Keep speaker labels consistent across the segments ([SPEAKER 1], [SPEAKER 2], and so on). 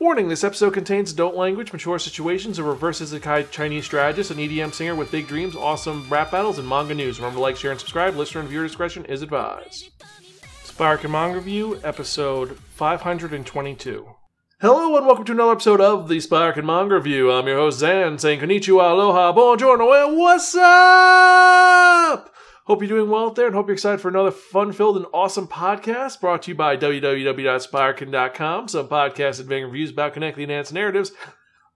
[SPEAKER 1] Warning this episode contains adult language, mature situations, a reverse isekai Chinese strategist, an EDM singer with big dreams, awesome rap battles, and manga news. Remember to like, share, and subscribe. Listener and viewer discretion is advised. Spiraken Manga Review, episode 522. Hello and welcome to another episode of the Spiraken Manga Review. I'm your host Xan, saying konnichiwa, aloha, buongiorno, and what's up? Hope you're doing well out there and hope you're excited for another fun-filled and awesome podcast brought to you by www.spiraken.com. Some podcasts advancing reviews about connecting enhanced narratives.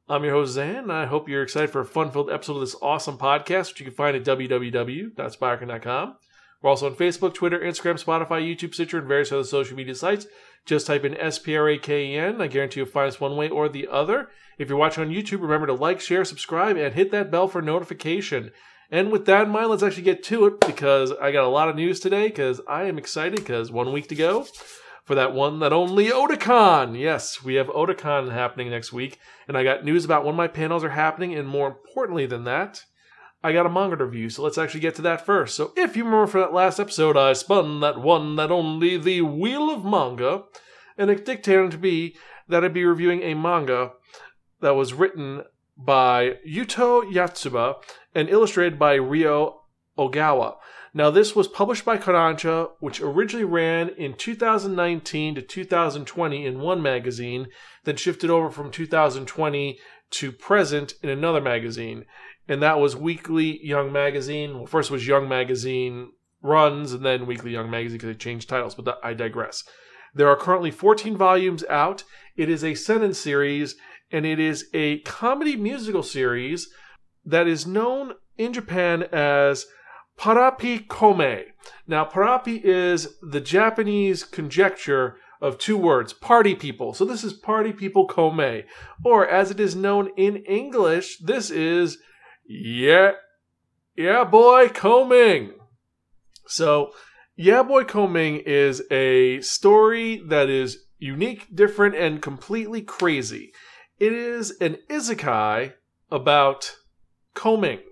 [SPEAKER 1] I'm your host Xan, and I hope you're excited for a fun-filled episode of this awesome podcast, which you can find at www.spiraken.com. We're also on Facebook, Twitter, Instagram, Spotify, YouTube, Stitcher, and various other social media sites. Just type in S-P-R-A-K-E-N. I guarantee you'll find us one way or the other. If you're watching on YouTube, remember to like, share, subscribe, and hit that bell for notification. And with that in mind, let's actually get to it because I got a lot of news today because I am excited because one week to go for that one that only Otakon. Yes, we have Otakon happening next week, and I got news about when my panels are happening, and more importantly than that, I got a manga review. So let's actually get to that first. So if you remember from that last episode, I spun that one that only the Wheel of Manga, and it dictated to be that I'd be reviewing a manga that was written by Yuto Yotsuba and illustrated by Ryo Ogawa. Now, this was published by Kodansha, which originally ran in 2019 to 2020 in one magazine, then shifted over from 2020 to present in another magazine. And that was Weekly Young Magazine. Well, first was Young Magazine Runs, and then Weekly Young Magazine because they changed titles, but I digress. There are currently 14 volumes out. It is a seinen series, and it is a comedy musical series that is known in Japan as Paripi Kome. Now, Paripi is the Japanese conjecture of two words, party people. So this is party people Kome. Or as it is known in English, this is yeah, Ya Boy Kongming. So, Ya Boy Kongming is a story that is unique, different, and completely crazy. It is an isekai about Kongming.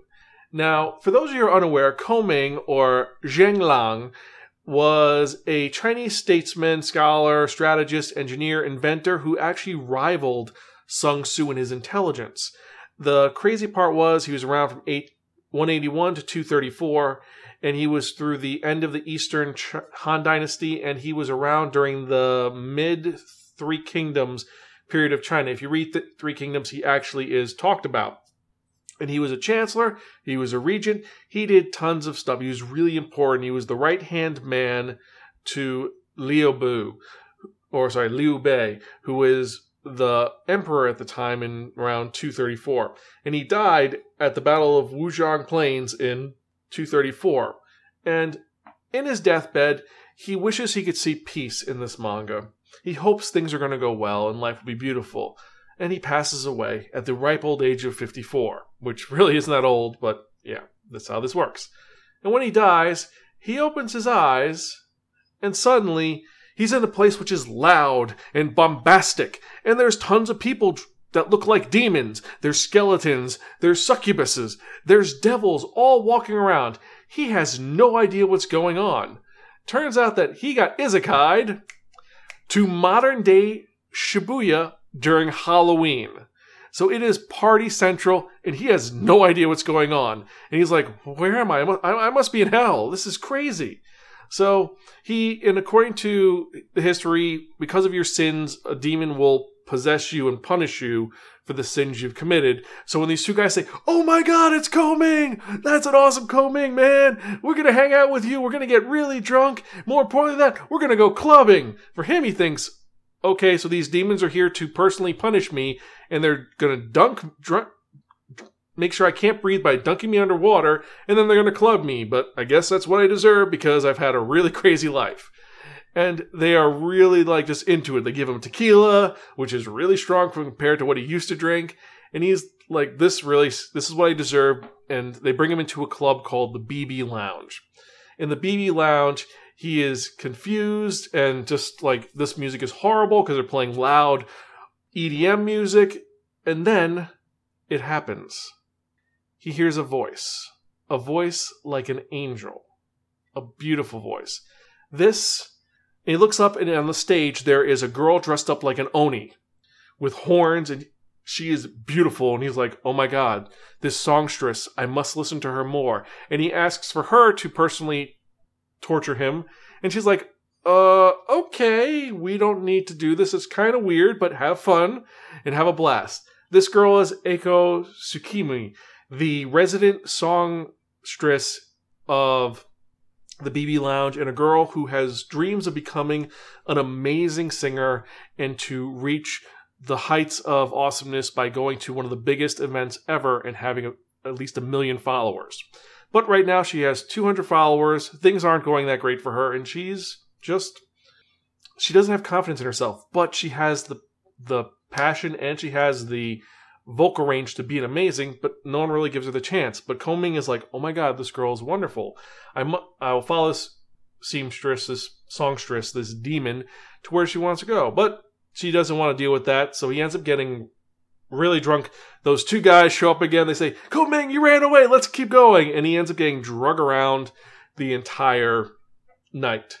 [SPEAKER 1] Now, for those of you who are unaware, Kongming or Zheng was a Chinese statesman, scholar, strategist, engineer, inventor who actually rivaled Sun Tzu in his intelligence. The crazy part was he was around from 8, 181 to 234, and he was through the end of the Eastern Han Dynasty, and he was around during the mid Three Kingdoms period of China. If you read the Three Kingdoms, he actually is talked about. And he was a chancellor, he was a regent, he did tons of stuff. He was really important. He was the right hand man to Liu Bu, or sorry, Liu Bei, who is the emperor at the time in around 234. And he died at the Battle of Wuzhang Plains in 234. And in his deathbed, he wishes he could see peace in this manga. He hopes things are going to go well and life will be beautiful. And he passes away at the ripe old age of 54, which really isn't that old, but yeah, that's how this works. And when he dies, he opens his eyes, and suddenly He's in a place which is loud and bombastic, and there's tons of people that look like demons. There's skeletons, there's succubuses, there's devils all walking around. He has no idea what's going on. Turns out that he got isekai'd to modern day Shibuya during Halloween. So it is party central, and he has no idea what's going on. And he's like, Where am I? I must be in hell. This is crazy. So he, and according to the history, because of your sins, a demon will possess you and punish you for the sins you've committed. So when these two guys say, "Oh my God, it's Kongming! That's an awesome Kongming, man! We're gonna hang out with you. We're gonna get really drunk. More importantly than that, we're gonna go clubbing." For him, he thinks, "Okay, so these demons are here to personally punish me, and they're gonna dunk drunk." make sure I can't breathe by dunking me underwater, and then they're to club me. But I guess that's what I deserve because I've had a really crazy life. And they are really like just into it. They give him tequila, which is really strong compared to what he used to drink. And he's like, this really, this is what I deserve. And they bring him into a club called the BB Lounge. In the BB Lounge, he is confused and just like this music is horrible because they're playing loud EDM music. And then it happens he hears a voice, a voice like an angel, a beautiful voice. This, he looks up and on the stage there is a girl dressed up like an Oni with horns and she is beautiful. And he's like oh my god this songstress i must listen to her more. And he asks for her to personally torture him. And she's like uh okay we don't need to do this. It's kind of weird but have fun and have a blast. This girl is eiko tsukimi the resident songstress of the BB Lounge and a girl who has dreams of becoming an amazing singer and to reach the heights of awesomeness by going to one of the biggest events ever and having a, at least a million followers. But right now she has 200 followers. Things aren't going that great for her and she's just she doesn't have confidence in herself, but she has the the passion and she has the vocal range to being amazing, but no one really gives her the chance. But Kongming is like, oh my god, this girl is wonderful. I'm, I will follow this seamstress, this songstress, this demon to where she wants to go. But she doesn't want to deal with that, so he ends up getting really drunk. Those two guys show up again. They say, Kongming, you ran away. Let's keep going. And he ends up getting drug around the entire night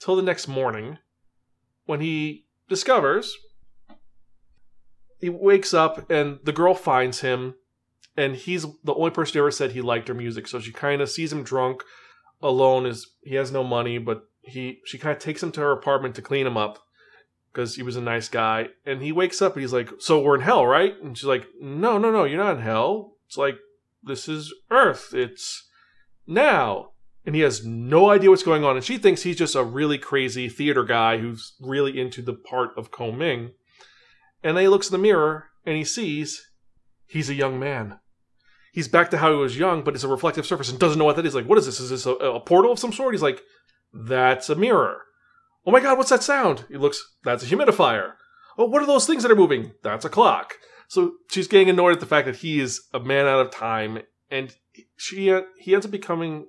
[SPEAKER 1] till the next morning when he discovers he wakes up and the girl finds him and he's the only person who ever said he liked her music. So she kind of sees him drunk alone is he has no money but he she kind of takes him to her apartment to clean him up because he was a nice guy. And he wakes up and he's like so we're in hell right? And she's like no no no you're not in hell. It's like this is earth. It's now. And he has no idea what's going on. And she thinks he's just a really crazy theater guy who's really into the part of Kongming. And then he looks in the mirror and he sees he's a young man. He's back to how he was young, but it's a reflective surface and doesn't know what that is. Like, what is this? Is this a, a portal of some sort? He's like, that's a mirror. Oh my god, what's that sound? He looks, that's a humidifier. Oh, what are those things that are moving? That's a clock. So she's getting annoyed at the fact that he is a man out of time, and she he ends up becoming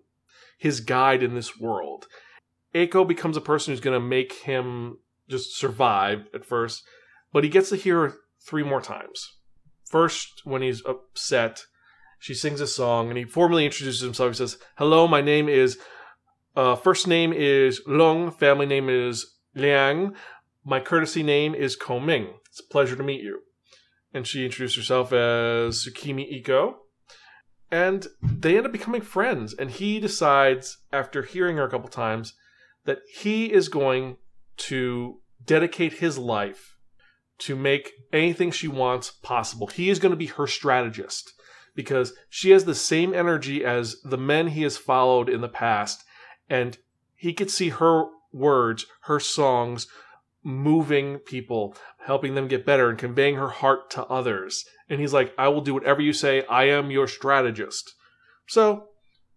[SPEAKER 1] his guide in this world. Eiko becomes a person who's going to make him just survive at first, but he gets to hear her three more times. First, when he's upset, she sings a song and he formally introduces himself. He says, Hello, my name is, uh, first name is Long, family name is Liang. My courtesy name is Ming. It's a pleasure to meet you. And she introduced herself as Tsukimi Eiko. And they end up becoming friends. And he decides, after hearing her a couple times, that he is going to dedicate his life to make anything she wants possible. He is going to be her strategist because she has the same energy as the men he has followed in the past. And he could see her words, her songs moving people, helping them get better, and conveying her heart to others. And he's like, I will do whatever you say. I am your strategist. So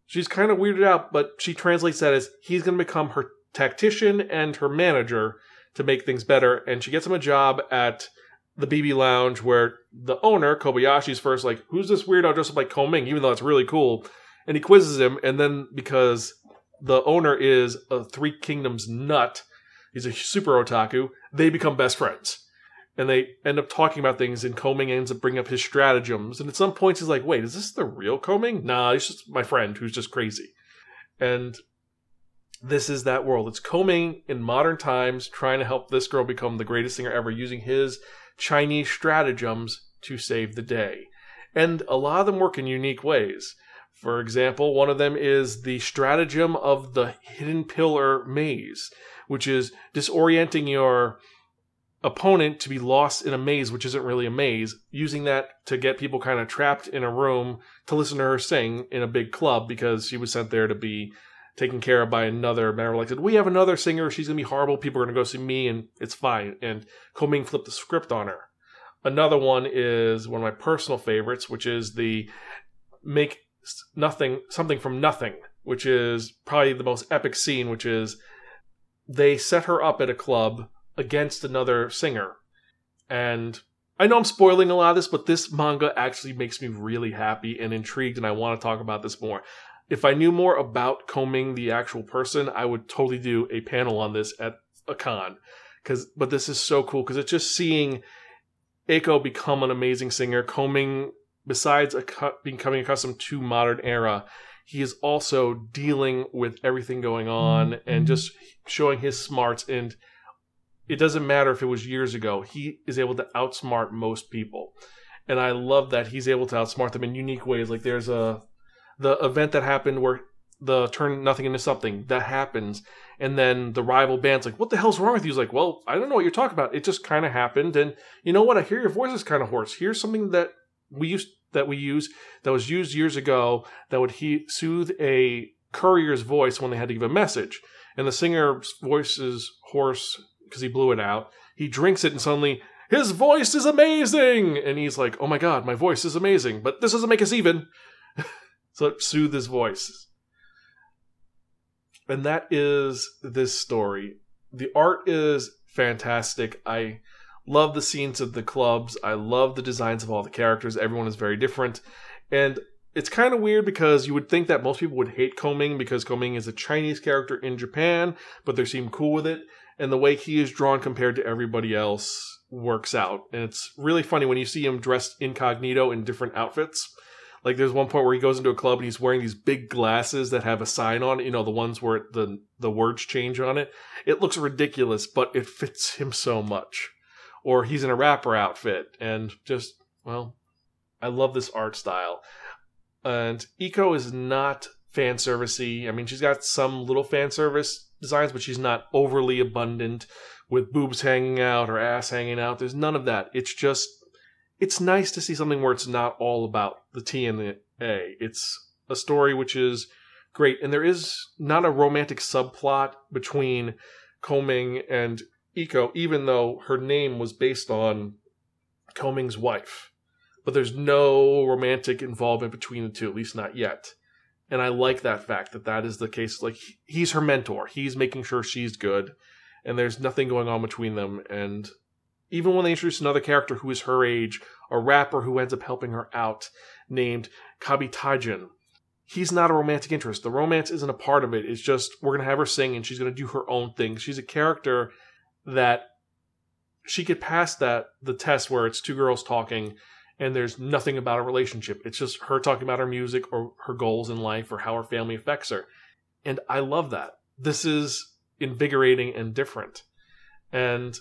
[SPEAKER 1] she's kind of weirded out, but she translates that as he's going to become her tactician and her manager to make things better. And she gets him a job at the BB Lounge where the owner, Kobayashi's first like, who's this weirdo dressed up like Kongming, even though it's really cool. And he quizzes him, and then because the owner is a Three Kingdoms nut, he's a super otaku, they become best friends. And they end up talking about things, and Kongming ends up bringing up his stratagems. And at some points, he's like, wait, is this the real Kongming? Nah, he's just my friend who's just crazy. And this is that world. It's Kongming in modern times trying to help this girl become the greatest singer ever using his Chinese stratagems to save the day. And a lot of them work in unique ways. For example, one of them is the stratagem of the hidden pillar maze, which is disorienting your opponent to be lost in a maze, which isn't really a maze, using that to get people kind of trapped in a room to listen to her sing in a big club because she was sent there to be taken care of by another member. Like, said, we have another singer. She's gonna be horrible. People are gonna go see me, and it's fine. And Kongming flipped the script on her. Another one is one of my personal favorites, which is the make nothing something from nothing, which is probably the most epic scene. Which is they set her up at a club against another singer, and I know I'm spoiling a lot of this, but this manga actually makes me really happy and intrigued, and I want to talk about this more if I knew more about Kongming the actual person, I would totally do a panel on this at a con. Cause, but this is so cool because it's just seeing Eiko become an amazing singer. Kongming, besides becoming accustomed to modern era, he is also dealing with everything going on and mm-hmm. just showing his smarts. And it doesn't matter if it was years ago. He is able to outsmart most people, and I love that he's able to outsmart them in unique ways. Like there's a the event that happened where the turn nothing into something that happens, and then the rival band's like, "What the hell's wrong with you?" He's like, "Well, I don't know what you're talking about. It just kind of happened, and you know what? I hear your voice is kind of hoarse. Here's something that we used that we use that was used years ago that would he- soothe a courier's voice when they had to give a message. And the singer's voice is hoarse because he blew it out. He drinks it and suddenly his voice is amazing, and he's like, "Oh my god, my voice is amazing!" But this doesn't make us even. So it soothes his voice. And that is this story. The art is fantastic. I love the scenes of the clubs. I love the designs of all the characters. Everyone is very different. And it's kind of weird because you would think that most people would hate Kongming because Kongming is a Chinese character in Japan, but they seem cool with it. And the way he is drawn compared to everybody else works out. And it's really funny when you see him dressed incognito in different outfits. Like there's one point where he goes into a club and he's wearing these big glasses that have a sign on it, you know, the ones where the the words change on it. It looks ridiculous, but it fits him so much. Or he's in a rapper outfit and just well i love this art style. And Eiko is not fan servicey. I mean she's got some little fan service designs but she's not overly abundant with boobs hanging out or ass hanging out. There's none of that. It's just it's nice to see something where it's not all about the t and the a it's a story which is great and there is not a romantic subplot between Kongming and Eiko, even though her name was based on Kongming's wife. But there's no romantic involvement between the two, at least not yet. And I like that fact that that is the case. Like, he's her mentor, he's making sure she's good, and there's nothing going on between them. And even when they introduce another character who is her age, a rapper who ends up helping her out, named Kabi Kabitajin, he's not a romantic interest. The romance isn't a part of it. It's just we're gonna have her sing and she's gonna do her own thing. She's a character that she could pass that the test where it's two girls talking and there's nothing about a relationship. It's just her talking about her music or her goals in life or how her family affects her. And I love that. This is invigorating and different. And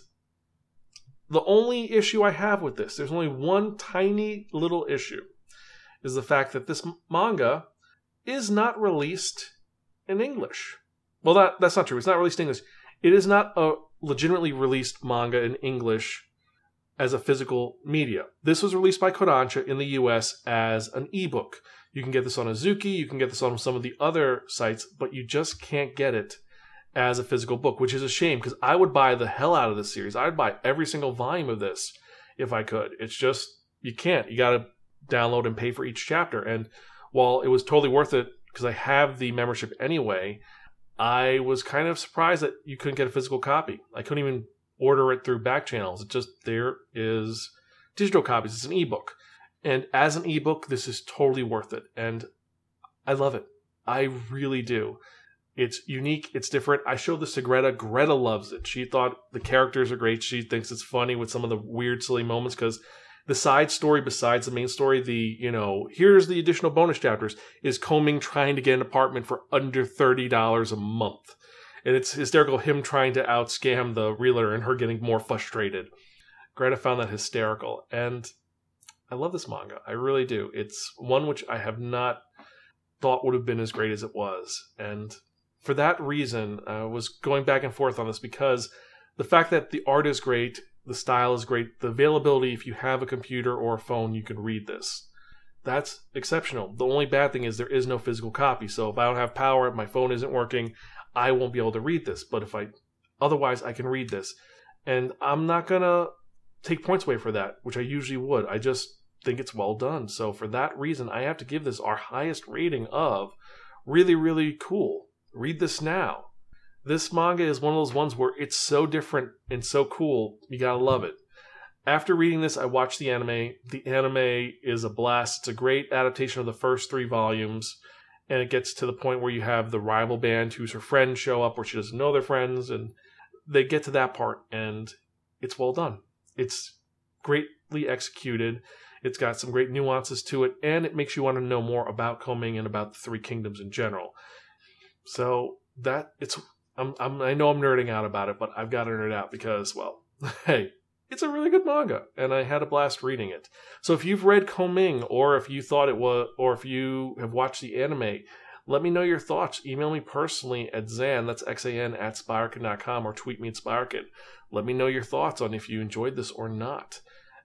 [SPEAKER 1] the only issue I have with this, there's only one tiny little issue, is the fact that this manga is not released in English. Well, that that's not true. It's not released in English. It is not a legitimately released manga in English as a physical media. This was released by Kodansha in the US as an ebook. You can get this on Azuki, you can get this on some of the other sites, but you just can't get it as a physical book, which is a shame because I would buy the hell out of this series. I would buy every single volume of this if I could. It's just, you can't. You got to download and pay for each chapter. And while it was totally worth it because I have the membership anyway, I was kind of surprised that you couldn't get a physical copy. I couldn't even order it through back channels. It just there is digital copies. It's an ebook. And as an ebook, this is totally worth it. And I love it. I really do. It's unique, it's different. I showed this to Greta. Greta loves it. She thought the characters are great. She thinks it's funny with some of the weird, silly moments because the side story besides the main story, the, you know, here's the additional bonus chapters, is Kongming trying to get an apartment for under $30 a month. And it's hysterical him trying to outscam the realtor and her getting more frustrated. Greta found that hysterical. And I love this manga. I really do. It's one which I have not thought would have been as great as it was. And for that reason, I was going back and forth on this because the fact that the art is great, the style is great. The availability, if you have a computer or a phone, you can read this. That's exceptional. The only bad thing is there is no physical copy. So if I don't have power, my phone isn't working, I won't be able to read this. But if I, otherwise, I can read this. And I'm not going to take points away for that, which I usually would. I just think it's well done. So for that reason, I have to give this our highest rating of really, really cool. Read this now this manga is one of those ones where it's so different and so cool. You gotta love it. After reading this, I watched the anime. The anime is a blast. It's a great adaptation of the first three volumes. And it gets to the point where you have the rival band who's her friend show up where she doesn't know their friends. And they get to that part, and it's well done. It's greatly executed. It's got some great nuances to it, and it makes you want to know more about Kongming and about the Three Kingdoms in general. So that it's I'm, I'm I know I'm nerding out about it, but I've got to nerd out because, well, hey, it's a really good manga, and I had a blast reading it. So if you've read Kongming, or if you thought it was, or if you have watched the anime, let me know your thoughts. Email me personally at Xan, that's X-A-N, at Spiraken.com, or tweet me at Spiraken. Let me know your thoughts on if you enjoyed this or not.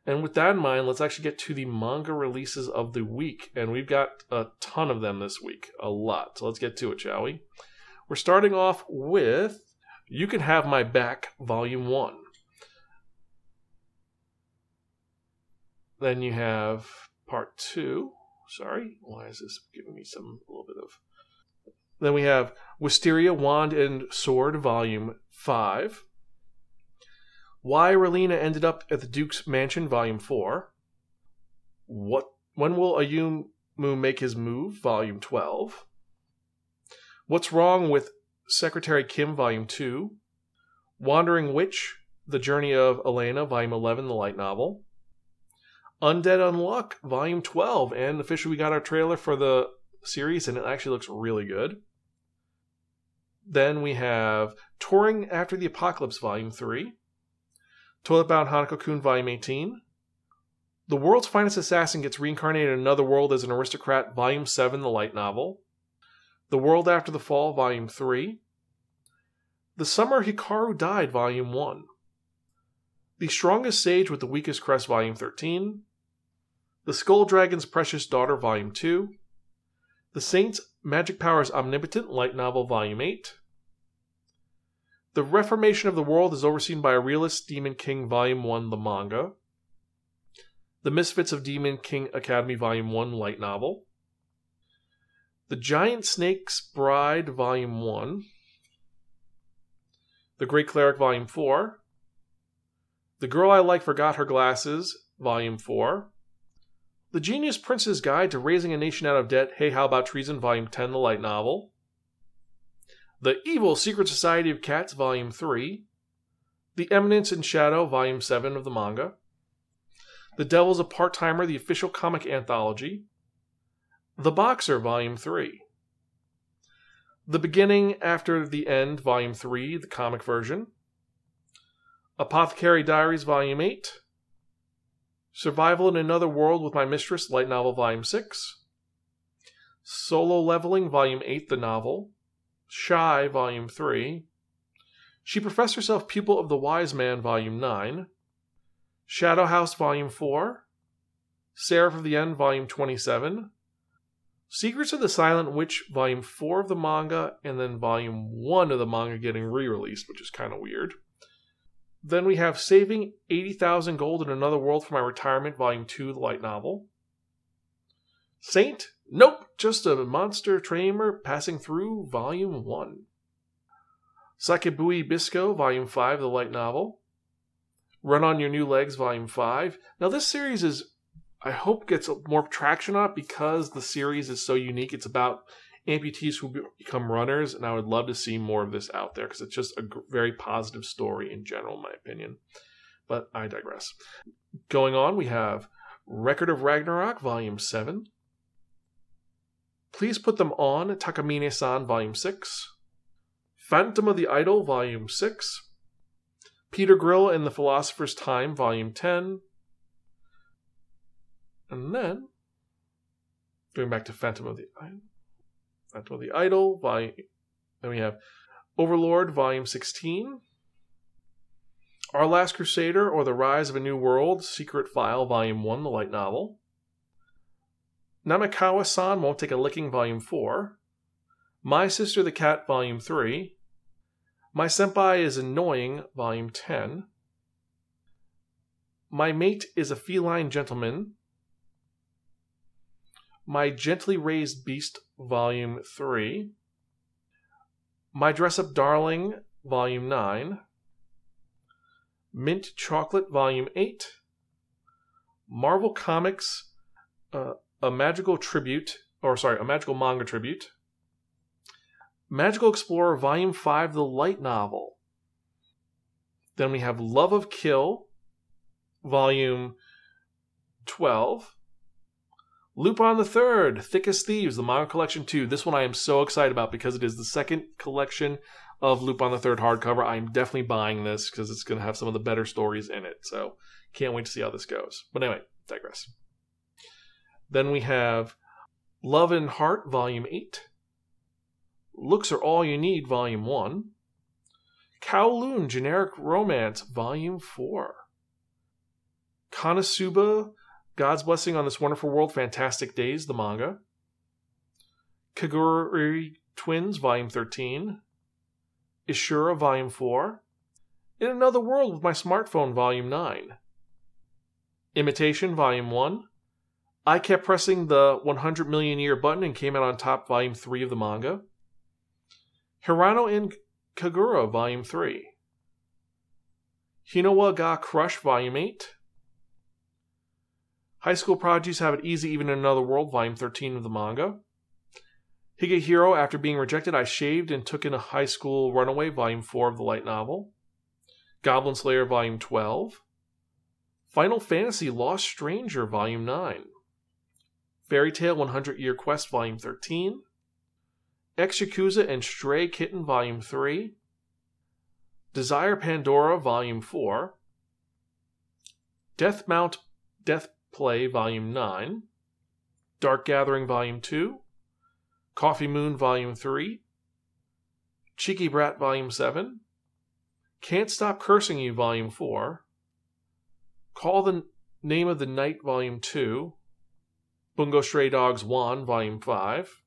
[SPEAKER 1] And with that in mind, let's actually get to the manga releases of the week. And we've got a ton of them this week, a lot. So let's get to it, shall we? We're starting off with You Can Have My Back, Volume 1. Then you have Part 2. Sorry, why is this giving me some, a little bit of. Then we have Wisteria, Wand, and Sword, Volume 5. Why Raeliana Ended Up at the Duke's Mansion, Volume 4. What When Will Ayumu Make His Move, Volume 12. What's Wrong with Secretary Kim, Volume 2. Wandering Witch, The Journey of Elaina, Volume 11, the light novel. Undead Unluck, Volume 12, and officially we got our trailer for the series, and it actually looks really good. Then we have Touring After the Apocalypse, Volume 3. Toilet Bound Hanako Kun, Volume 18. The World's Finest Assassin gets reincarnated in another world as an aristocrat, Volume 7, the light novel. The World After the Fall, Volume 3. The Summer Hikaru Died, Volume 1. The Strongest Sage with the Weakest Crest, Volume 13. The Skull Dragon's Precious Daughter, Volume 2. The Saint's Magic Powers Omnipotent, Light Novel, Volume 8. The Reformation of the World is overseen by a realist Demon King Volume 1, the manga. The Misfits of Demon King Academy Volume 1, light novel. The Giant Snake's Bride Volume 1. The Great Cleric Volume 4. The Girl I Like Forgot Her Glasses Volume 4. The Genius Prince's Guide to Raising a Nation Out of Debt Hey How About Treason Volume 10, the light novel. The Evil Secret Society of Cats, Volume 3. The Eminence in Shadow, Volume 7 of the manga. The Devil's a Part Timer, the official comic anthology. The Boxer, Volume 3. The Beginning After the End, Volume 3, the comic version. Apothecary Diaries, Volume 8. Survival in Another World with My Mistress, Light Novel, Volume 6. Solo Leveling, Volume 8, the novel. Shy, Volume 3. She professed herself pupil of the Wise Man, Volume 9. Shadow House, Volume 4. Seraph of the End, Volume 27. Secrets of the Silent Witch, Volume 4 of the manga, and then Volume 1 of the manga getting re released, which is kind of weird. Then we have Saving 80,000 Gold in Another World for My Retirement, Volume 2, the light novel. Saint Nope, just a monster tamer passing through Volume 1. Sabikui Bisco, Volume 5, the light novel. Run on Your New Legs, Volume 5. Now, this series is, I hope, gets more traction on because the series is so unique. It's about amputees who become runners, and I would love to see more of this out there because it's just a very positive story in general, in my opinion. But I digress. Going on, we have Record of Ragnarok, Volume 7. Please put them on Takamine san Volume 6. Phantom of the Idol Volume 6. Peter Grill and the Philosopher's Time Volume 10. And then, going back to Phantom of the Idol, Phantom of the Idol, volume, then we have Overlord Volume 16. Our Last Crusader or the Rise of a New World, Secret File Volume 1, the light novel. Namekawa san Won't Take a Licking, Volume 4. My Sister the Cat, Volume 3. My Senpai is Annoying, Volume 10. My Mate is a Feline Gentleman. My Gently Raised Beast, Volume 3. My Dress Up Darling, Volume 9. Mint Chocolate, Volume 8. Marvel Comics, uh, a magical tribute, or sorry, a magical manga tribute. Magical Explorer Volume 5, the light novel. Then we have Love of Kill, Volume 12. Lupin the Third, Thick as Thieves, the manga collection 2. This one I am so excited about because it is the second collection of Lupin the Third hardcover. I'm definitely buying this because it's going to have some of the better stories in it. So can't wait to see how this goes. But anyway, digress. Then we have Love and Heart, Volume 8. Looks Are All You Need, Volume 1. Kowloon Generic Romance, Volume 4. Konosuba, God's Blessing on This Wonderful World, Fantastic Days, the manga. Kaguri Twins, Volume 13. Ishura, Volume 4. In Another World with My Smartphone, Volume 9. Imitation, Volume 1. I kept pressing the 100 million year button and came out on top, Volume 3 of the manga. Hirano and Kagura, Volume 3. Hinowa ga Crush, Volume 8. High School Prodigies Have It Easy Even in Another World, Volume 13 of the manga. Higehiro, after being rejected, I shaved and took in a high school runaway, volume 4 of the light novel. Goblin Slayer, volume 12. Final Fantasy Lost Stranger, volume 9. Fairy Tail 100 Year Quest, volume 13. Ex Yakuza and Stray Kitten, volume 3. Desire Pandora, volume 4. Death Mount Death Play, volume 9. Dark Gathering, volume 2. Coffee Moon Volume 3, Cheeky Brat Volume 7, Can't Stop Cursing You Volume 4, Call the Name of the Night Volume 2, Bungo Stray Dogs 1 Volume 5,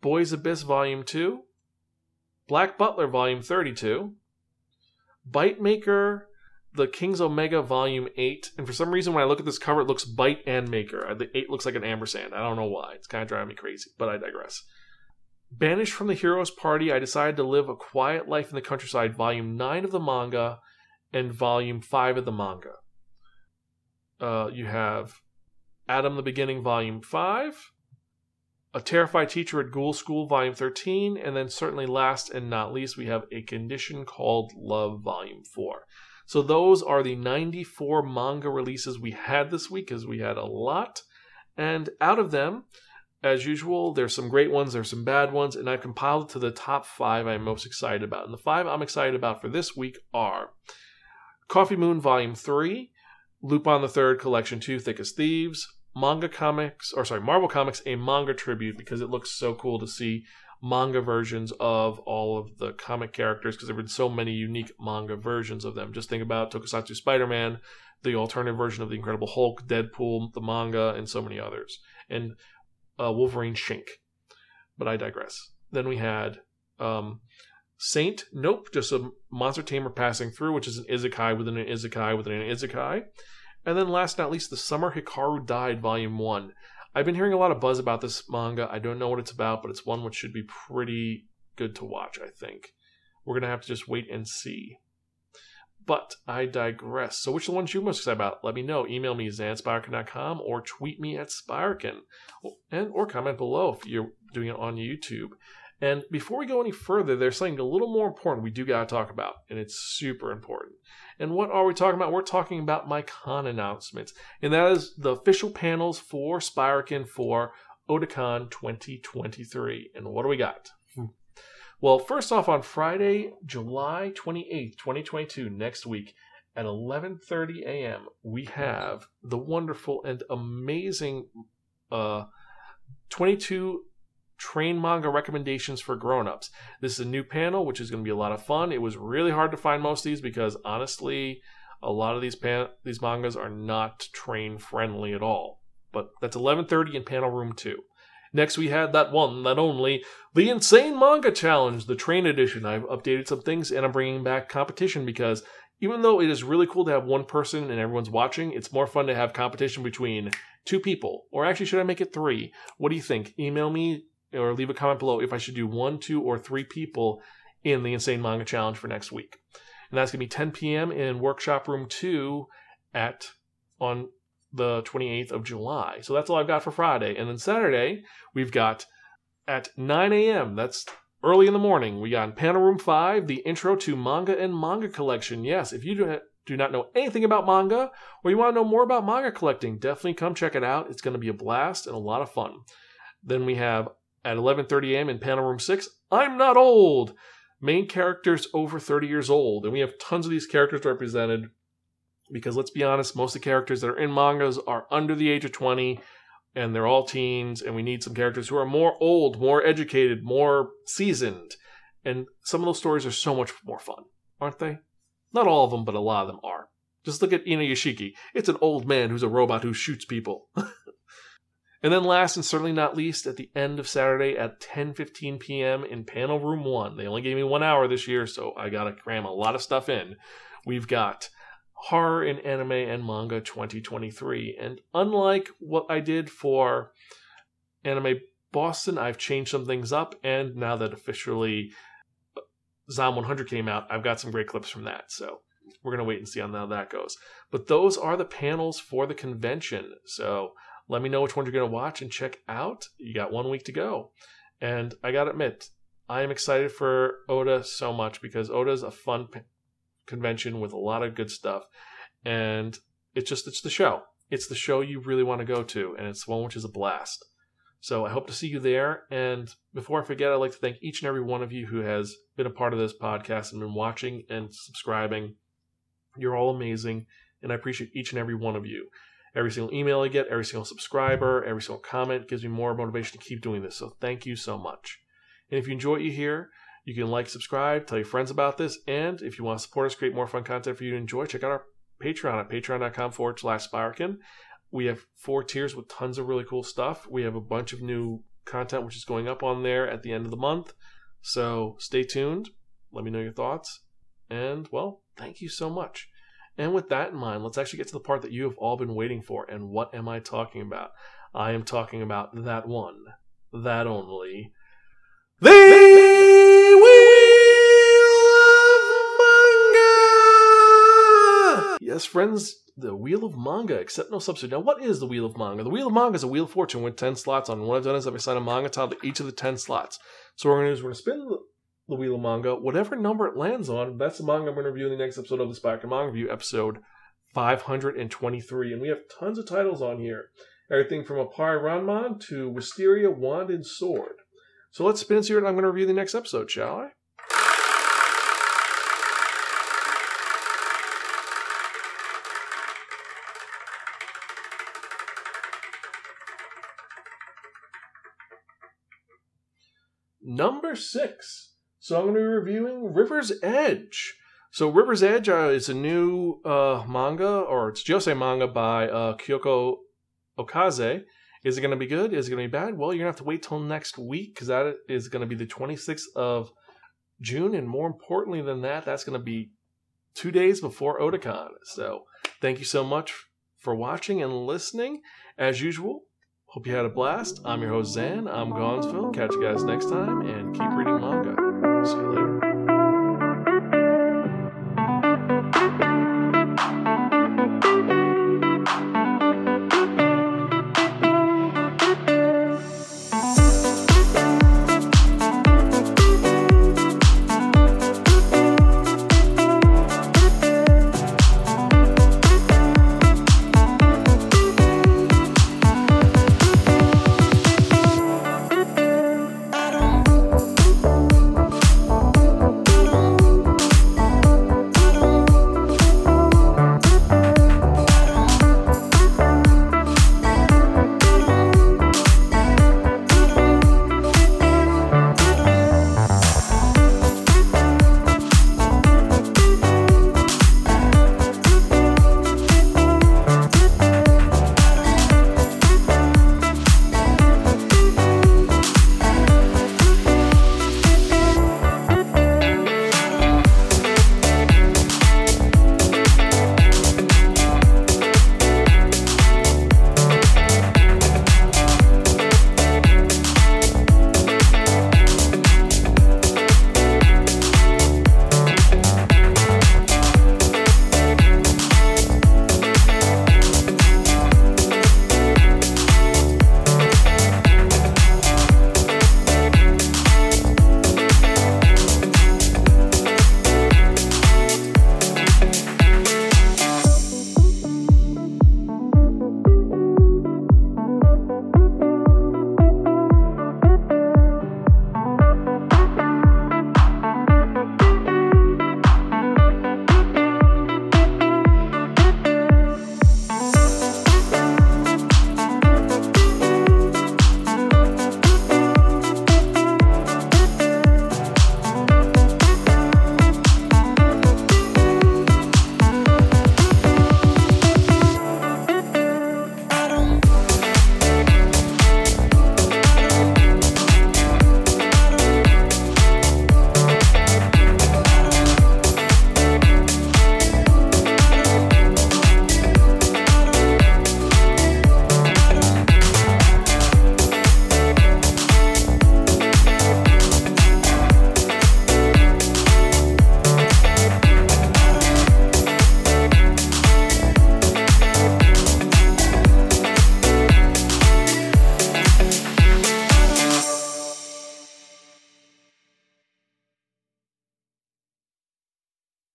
[SPEAKER 1] Boys Abyss Volume 2, Black Butler Volume 32, Bite Maker the King's Omega Volume 8, and for some reason when I look at this cover, it looks Bite and Maker. The 8 looks like an ampersand. I don't know why. It's kind of driving me crazy, but I digress. Banished from the Heroes Party, I decided to live a quiet life in the countryside, Volume 9 of the manga, and Volume 5 of the manga. Uh, you have Adam the Beginning, Volume 5, A Terrified Teacher at Ghoul School, Volume 13, and then certainly last and not least, we have A Condition Called Love, Volume 4. So those are the 94 manga releases we had this week, as we had a lot. And out of them, as usual, there's some great ones, there's some bad ones, and I've compiled to the top five I'm most excited about. And the five I'm excited about for this week are Coffee Moon Volume 3, Lupin the Third Collection 2, Thick as Thieves, Manga Comics, or sorry, Marvel Comics, a manga tribute because it looks so cool to see manga versions of all of the comic characters because there have been so many unique manga versions of them. Just think about Tokusatsu Spider Man, the alternative version of the Incredible Hulk, Deadpool, the manga, and so many others, and uh, Wolverine Shink. But I digress. Then we had um, Saint, nope, just a monster tamer passing through, which is an isekai within an isekai within an isekai. And then last not least, The Summer Hikaru Died, Volume 1. I've been hearing a lot of buzz about this manga. I don't know what it's about, but it's one which should be pretty good to watch, I think. We're going to have to just wait and see. But I digress. So, which ones you most excited about? Let me know. Email me, zanspirekin.com, or tweet me at Spiraken. And, or comment below if you're doing it on YouTube. And before we go any further, there's something a little more important we do got to talk about, and it's super important. And what are we talking about? We're talking about my con announcements, and that is the official panels for Spiraken for Otakon 2023. And what do we got? Hmm. Well, first off, on Friday, July 28th, 2022, next week, at 11:30 a.m., we have the wonderful and amazing uh, 22 train manga recommendations for grown-ups. This is a new panel, which is going to be a lot of fun. It was really hard to find most of these because honestly, a lot of these pan- these mangas are not train friendly at all. But that's 11:30 in panel room 2. Next we had that one, that only, the Insane Manga Challenge, the train edition. I've updated some things and I'm bringing back competition because even though it is really cool to have one person and everyone's watching, it's more fun to have competition between two people. Or actually, should I make it three? What do you think? Email me or leave a comment below if I should do one, two, or three people in the Insane Manga Challenge for next week. And that's going to be 10 p.m. in Workshop Room 2 at on the 28th of July. So that's all I've got for Friday. And then Saturday, we've got at 9 a.m. That's early in the morning. We got in Panel Room 5 the intro to Manga and Manga Collection. Yes, if you do, do not know anything about manga or you want to know more about manga collecting, definitely come check it out. It's going to be a blast and a lot of fun. Then we have at 11:30 a.m. in panel room 6, I'm not old. Main characters over 30 years old, and we have tons of these characters represented because let's be honest, most of the characters that are in mangas are under the age of 20 and they're all teens and we need some characters who are more old, more educated, more seasoned. And some of those stories are so much more fun, aren't they? Not all of them, but a lot of them are. Just look at Ina Inuyashiki. It's an old man who's a robot who shoots people. and then last and certainly not least, at the end of Saturday at 10:15 p.m. in panel room 1. They only gave me 1 hour this year, so I got to cram a lot of stuff in. We've got Horror in Anime and Manga 2023. And unlike what I did for Anime Boston, I've changed some things up, and now that officially uh, Zom 100 came out, I've got some great clips from that. So we're going to wait and see on how that goes. But those are the panels for the convention. So let me know which one you're going to watch and check out. You got one week to go. And I got to admit, I am excited for Oda so much because Oda's a fun convention with a lot of good stuff. And it's just, it's the show. It's the show you really want to go to. And it's one which is a blast. So I hope to see you there. And before I forget, I'd like to thank each and every one of you who has been a part of this podcast and been watching and subscribing. You're all amazing, and I appreciate each and every one of you. Every single email I get, every single subscriber, every single comment gives me more motivation to keep doing this. So thank you so much. And if you enjoy what you hear, you can like, subscribe, tell your friends about this, and if you want to support us, create more fun content for you to enjoy, check out our Patreon at patreon.com forward slash Spiraken. We have four tiers with tons of really cool stuff. We have a bunch of new content which is going up on there at the end of the month. So stay tuned. Let me know your thoughts. And, well, thank you so much. And with that in mind, let's actually get to the part that you have all been waiting for. And what am I talking about? I am talking about that one, that only, the Wheel of Manga! Yes, friends, the Wheel of Manga, accept no substitute. Now, what is the Wheel of Manga? The Wheel of Manga is a Wheel of Fortune with 10 slots on. What I've done is I've assigned a manga title to each of the 10 slots. So, what we're going to do is we're going to spin the Wheel Manga. Whatever number it lands on, that's the manga I'm going to review in the next episode of the Spiraken Manga Review, episode 523. And we have tons of titles on here. Everything from Appare-Ranman to Wisteria, Wand, and Sword. So let's spin and see what I'm going to review the next episode, shall I? Number six so I'm going to be reviewing River's Edge. So River's Edge uh, is a new uh, manga, or it's josei manga by uh, Kyoko Okazaki. Is it going to be good? Is it going to be bad? Well, you're going to have to wait till next week because that is going to be the 26th of June. And more importantly than that, that's going to be two days before Otakon. So thank you so much for watching and listening. As usual, hope you had a blast. I'm your host, Xan. I'm Gonzville. Catch you guys next time and keep reading manga. See you later.